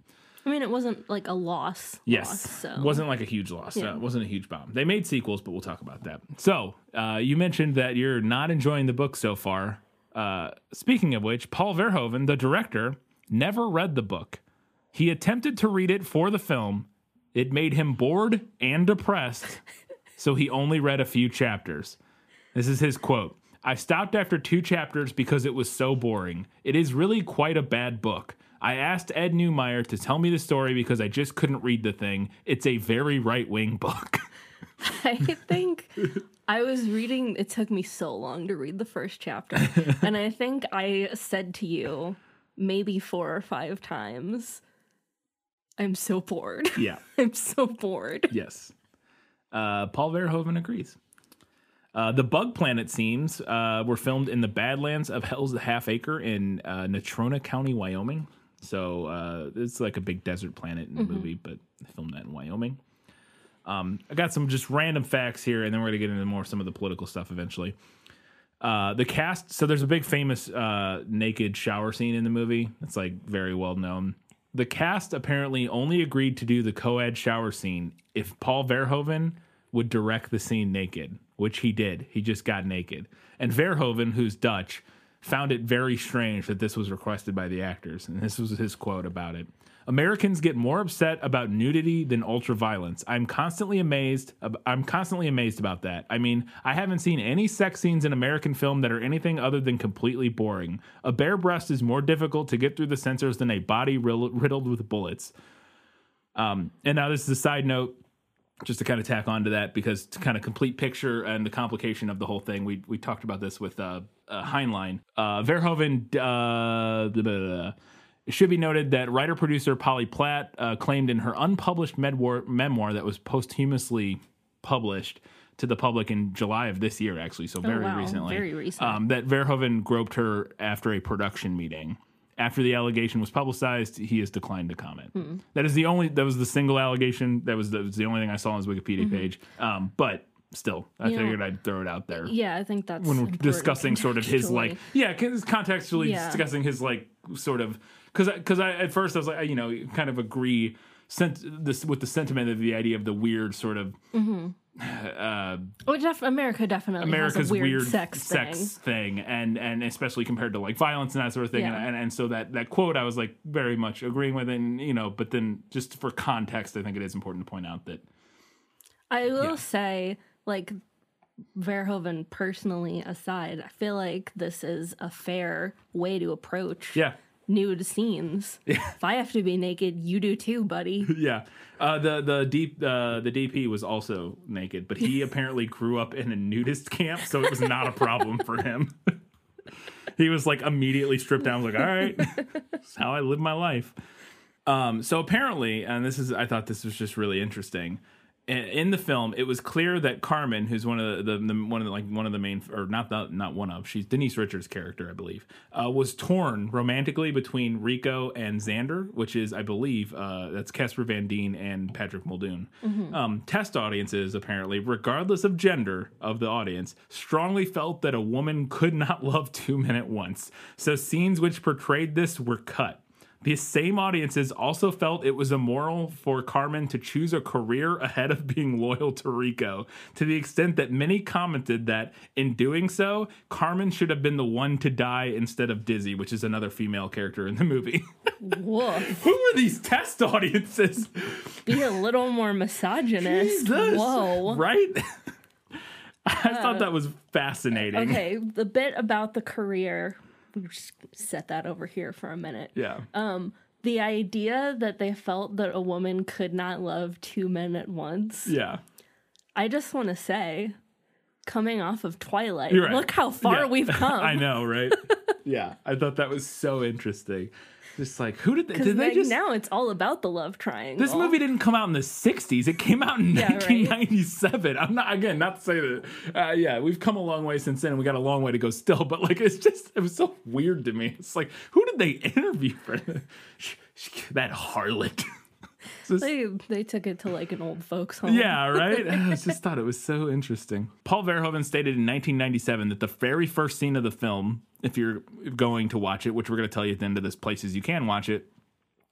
I mean, it wasn't like a loss. Yes, loss, so wasn't like a huge loss. Yeah. Uh, it wasn't a huge bomb. They made sequels, but we'll talk about that. So uh, you mentioned that you're not enjoying the book so far. Uh, speaking of which, Paul Verhoeven, the director, never read the book. He attempted to read it for the film. It made him bored and depressed, so he only read a few chapters. This is his quote. I stopped after two chapters because it was so boring. It is really quite a bad book. I asked Ed Neumeier to tell me the story because I just couldn't read the thing. It's a very right wing book. I think I was reading. It took me so long to read the first chapter, and I think I said to you maybe four or five times, I'm so bored. Yeah. I'm so bored. Yes. Uh, Paul Verhoeven agrees. Uh, the Bug Planet scenes uh, were filmed in the Badlands of Hell's Half Acre in uh, Natrona County, Wyoming. So uh, it's like a big desert planet in the Mhm. movie, but they filmed that in Wyoming. Um, I got some just random facts here, and then we're going to get into more some of the political stuff eventually. Uh, the cast, so there's a big famous uh, naked shower scene in the movie. It's like very well known. The cast apparently only agreed to do the co-ed shower scene if Paul Verhoeven would direct the scene naked, which he did. He just got naked. And Verhoeven, who's Dutch, found it very strange that this was requested by the actors. And this was his quote about it. Americans get more upset about nudity than ultraviolence. I'm constantly amazed. I'm constantly amazed about that. I mean, I haven't seen any sex scenes in American film that are anything other than completely boring. A bare breast is more difficult to get through the censors than a body riddled with bullets. Um, and now this is a side note, just to kind of tack on to that, because to kind of complete picture and the complication of the whole thing, we we talked about this with uh, uh, Heinlein. Uh, Verhoeven. Uh, blah, blah, blah. It should be noted that writer producer Polly Platt uh, claimed in her unpublished memoir, memoir that was posthumously published to the public in July of this year, actually, so Oh, very wow. recently. Very recent. Um, that Verhoeven groped her after a production meeting. After the allegation was publicized, he has declined to comment. Hmm. That is the only. That was the single allegation. That was the, was the only thing I saw on his Wikipedia Mhm. page. Um, but still, I You know- figured I'd throw it out there Yeah, I think that's when we're discussing sort of his like yeah con- contextually Yeah. discussing his like sort of because because I, at first I was like I, you know kind of agree sent this with the sentiment of the idea of the weird sort of Mhm. Uh, Oh, def- America definitely America's has a weird, weird, sex, sex thing. and and especially compared to like violence and that sort of thing Yeah. and, and and so that that quote I was like very much agreeing with and you know but then just for context I think it is important to point out that I will say, like Verhoeven personally aside, I feel like this is a fair way to approach yeah nude scenes. If I have to be naked, you do too, buddy. yeah. Uh, the the deep uh, the DP was also naked, but he apparently grew up in a nudist camp, so it was not a problem for him. he was like immediately stripped down. I Was like, all right, that's how I live my life. Um, so apparently, and this is I thought this was just really interesting. In, the film, it was clear that Carmen, who's one of the, the, one of the, like one of the main, or not the, not one of, she's Denise Richards' character, I believe, uh, was torn romantically between Rico and Xander, which is, I believe, uh, that's Casper Van Dien and Patrick Muldoon. Mhm. Um, test audiences, apparently, regardless of gender of the audience, strongly felt that a woman could not love two men at once. So scenes which portrayed this were cut. The same audiences also felt it was immoral for Carmen to choose a career ahead of being loyal to Rico, to the extent that many commented that in doing so, Carmen should have been the one to die instead of Dizzy, which is another female character in the movie. Woof. Who are these test audiences? Be a little more misogynist. Jesus. Whoa. Right? I thought uh, that was fascinating. Okay, the bit about the career, we just set that over here for a minute. Yeah. Um, the idea that they felt that a woman could not love two men at once. Yeah. I just want to say, coming off of Twilight, right. look how far Yeah. we've come. I know, right? yeah. I thought that was so interesting. Just like, who did they, Because did they just now it's all about the love triangle. This movie didn't come out in the 60s. It came out in Yeah, right. 1997. I'm not, again, not to say that, uh, yeah, we've come a long way since then and we got a long way to go still, but like, it's just, it was so weird to me. It's like, who did they interview for that harlot? they they took it to like an old folks home. Yeah, right? I just thought it was so interesting. Paul Verhoeven stated in 1997 that the very first scene of the film, if you're going to watch it, which we're going to tell you at the end of this places you can watch it,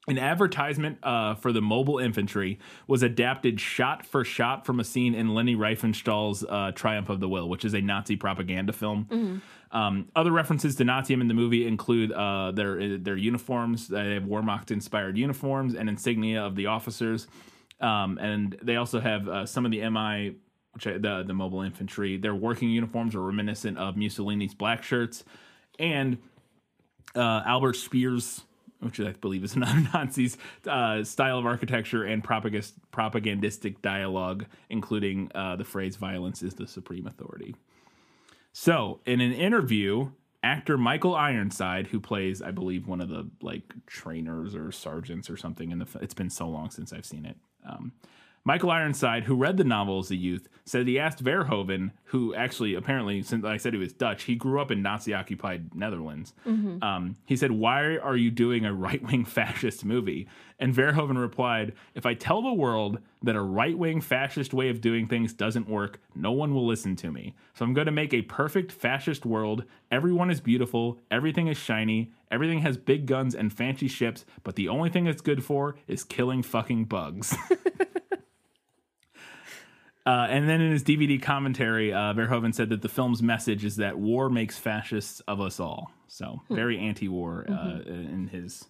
an advertisement uh, for the mobile infantry was adapted shot for shot from a scene in Leni Riefenstahl's uh, Triumph of the Will, which is a Nazi propaganda film. Mhm. Um, other references to Naziism in the movie include uh, their their uniforms. They have Wehrmacht inspired uniforms and insignia of the officers, um, and they also have uh, some of the MI, which I, the the mobile infantry. Their working uniforms are reminiscent of Mussolini's black shirts, and uh, Albert Speer's, which I believe is another Nazi's uh, style of architecture and propagand- propagandistic dialogue, including uh, the phrase "violence is the supreme authority." So, in an interview actor Michael Ironside, who plays, I believe, one of the like trainers or sergeants or something in the. It's been so long since I've seen it. Um, Michael Ironside, who read the novel as a youth, said he asked Verhoeven, who actually apparently, since I said he was Dutch, he grew up in Nazi-occupied Netherlands. Mhm. Um, he said, "Why are you doing a right-wing fascist movie?" And Verhoeven replied, "If I tell the world that a right-wing fascist way of doing things doesn't work, no one will listen to me. So I'm going to make a perfect fascist world. Everyone is beautiful, everything is shiny, everything has big guns and fancy ships, but the only thing it's good for is killing fucking bugs." Uh, and then in his DVD commentary, uh, Verhoeven said that the film's message is that war makes fascists of us all. So Hmm. very anti-war uh, Mhm. in his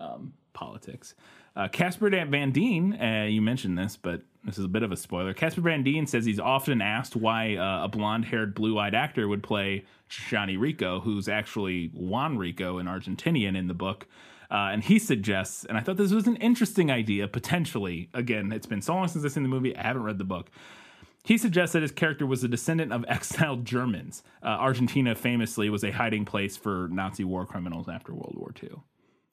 um, politics. Uh, Casper Van Dien, uh, you mentioned this, but this is a bit of a spoiler. Casper Van Dien says he's often asked why uh, a blonde-haired, blue-eyed actor would play Johnny Rico, who's actually Juan Rico, an Argentinian in the book. Uh, and he suggests, and I thought this was an interesting idea, potentially. Again, it's been so long since I've seen the movie, I haven't read the book. He suggests that his character was a descendant of exiled Germans. Uh, Argentina famously was a hiding place for Nazi war criminals after World War II.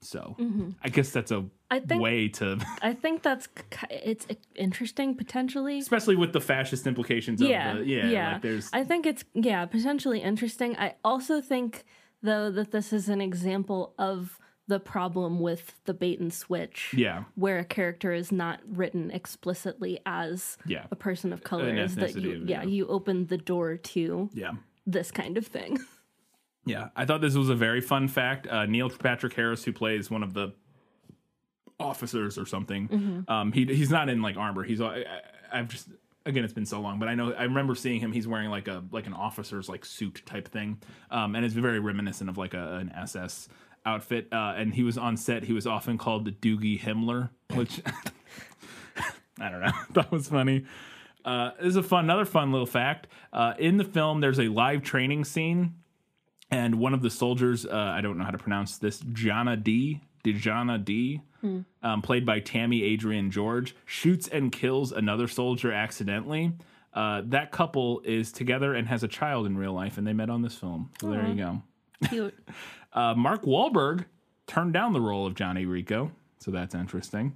So Mhm. I guess that's a I think- way to, I think that's it's interesting potentially. especially with the fascist implications yeah, of the, yeah, like there's, I think it's yeah potentially interesting. I also think though that this is an example of the problem with the bait and switch. Yeah. where a character is not written explicitly as Yeah. a person of color. An Is that you yeah yeah. you open the door to yeah. this kind of thing. Yeah, I thought this was a very fun fact. Uh, Neil Patrick Harris, who plays one of the officers or something, Mhm. um, he he's not in like armor. He's I, I, I've just again it's been so long, but I know I remember seeing him. He's wearing like a like an officer's like suit type thing, um, and it's very reminiscent of like a, an SS outfit. Uh, and he was on set. He was often called the Doogie Himmler, which I don't know. that was funny. Uh, this is a fun, another fun little fact. Uh, in the film, there's a live training scene, and one of the soldiers, uh, I don't know how to pronounce this, Jana D, Dejana D, Hmm. um, played by Tami-Adrian George, shoots and kills another soldier accidentally. Uh, that couple is together and has a child in real life, and they met on this film. So there you go. Cute. Uh, Mark Wahlberg turned down the role of Johnny Rico, so that's interesting.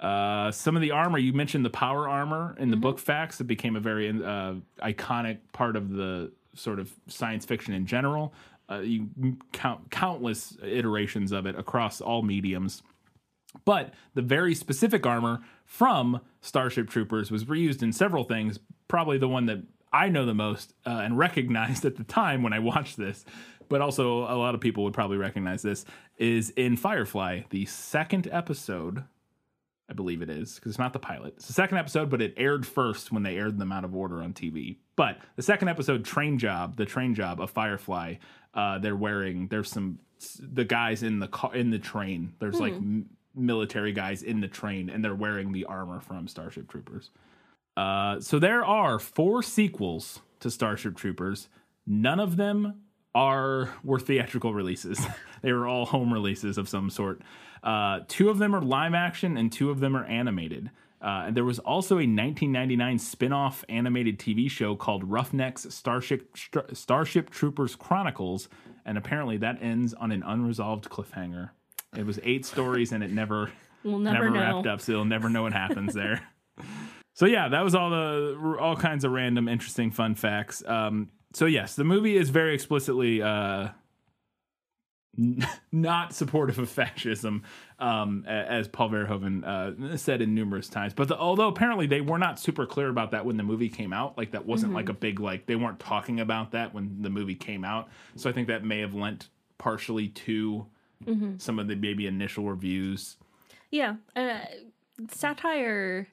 Uh, some of the armor you mentioned the power armor in the book facts it became a very uh, iconic part of the sort of science fiction in general. Uh, you count countless iterations of it across all mediums. But the very specific armor from Starship Troopers was reused in several things. Probably the one that I know the most uh, and recognized at the time when I watched this, but also a lot of people would probably recognize this, is in Firefly, the second episode. I believe it is because it's not the pilot. It's the second episode, but it aired first when they aired them out of order on TV. But the second episode, Train Job, the train job of Firefly, uh, they're wearing. There's some the guys in the car in the train. There's like Hmm. m- military guys in the train, and they're wearing the armor from Starship Troopers. Uh, so there are four sequels to Starship Troopers. None of them are were theatrical releases. they were all home releases of some sort. Uh, two of them are live action, and two of them are animated. Uh, and there was also a 1999 spin-off animated TV show called Roughnecks Starship Str- Starship Troopers Chronicles, and apparently that ends on an unresolved cliffhanger. It was eight stories, and it never We'll never know. wrapped up, so you'll never know what happens there. So yeah, that was all the all kinds of random, interesting, fun facts. Um, so yes, the movie is very explicitly uh, n- not supportive of fascism, um, as Paul Verhoeven uh, said in numerous times. But the, although apparently they were not super clear about that when the movie came out, like that wasn't Mhm. like a big like they weren't talking about that when the movie came out. So I think that may have lent partially to Mhm. some of the maybe initial reviews. Yeah, uh, satire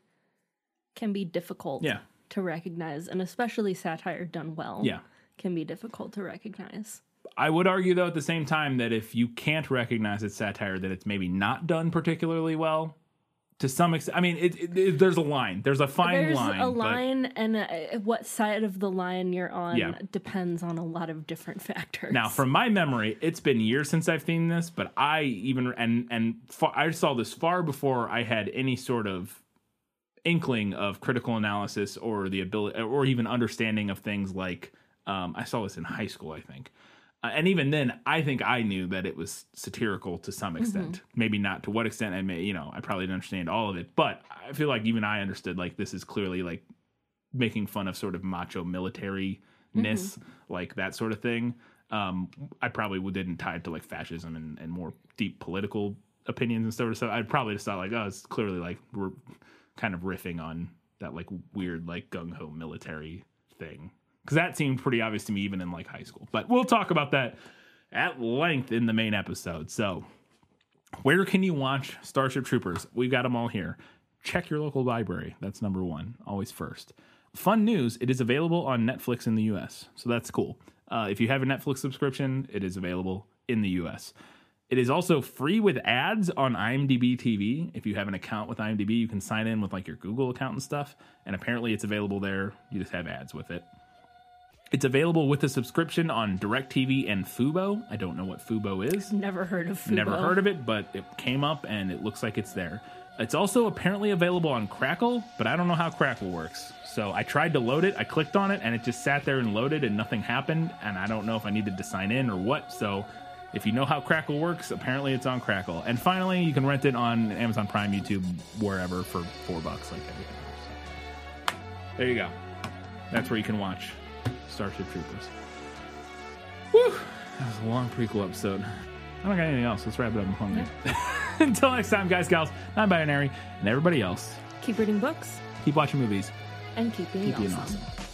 can be difficult. Yeah. To recognize, and especially satire done well. Yeah. can be difficult to recognize. I would argue, though, at the same time, that if you can't recognize it's satire, that it's maybe not done particularly well. To some extent, I mean, it, it, it- there's a line. There's a fine There's line. a but- line, and uh, what side of the line you're on Yeah. depends on a lot of different factors. Now, from my memory, it's been years since I've seen this, but I even and and far, I saw this far before I had any sort of inkling of critical analysis or the ability or even understanding of things like um, I saw this in high school, I think. Uh, and even then, I think I knew that it was satirical to some extent. Maybe not to what extent. I may, you know, I probably didn't understand all of it, but I feel like even I understood like this is clearly like making fun of sort of macho military ness, like that sort of thing. Um, I probably didn't tie it to like fascism and, and more deep political opinions and stuff. So I'd probably just thought like, oh, it's clearly like we're kind of riffing on that like weird like gung ho military thing because that seemed pretty obvious to me even in like high school. But we'll talk about that at length in the main episode. So where can you watch Starship Troopers? We've got them all here. Check your local library. That's number one, always first. Fun news it is available on Netflix in the US. So that's cool. Uh, if you have a Netflix subscription, it is available in the US. It is also free with ads on IMDb TV. If you have an account with IMDb, you can sign in with like your Google account and stuff. And apparently it's available there. You just have ads with it. It's available with a subscription on DirecTV and Fubo. I don't know what Fubo is. Never heard of Fubo. Never heard of it, but it came up and it looks like it's there. It's also apparently available on Crackle, but I don't know how Crackle works. So I tried to load it, I clicked on it, and it just sat there and loaded and nothing happened. And I don't know if I needed to sign in or what. So if you know how Crackle works, apparently it's on Crackle. And finally, you can rent it on Amazon Prime, YouTube, wherever for four bucks, like everything else. There you go. That's where you can watch Starship Troopers. Whew! That was a long prequel episode. I don't got anything else. Let's wrap it up. I'm hungry. Until next time, guys, gals, non binary, and everybody else, Keep reading books keep watching movies. and keep being Keep being awesome. awesome.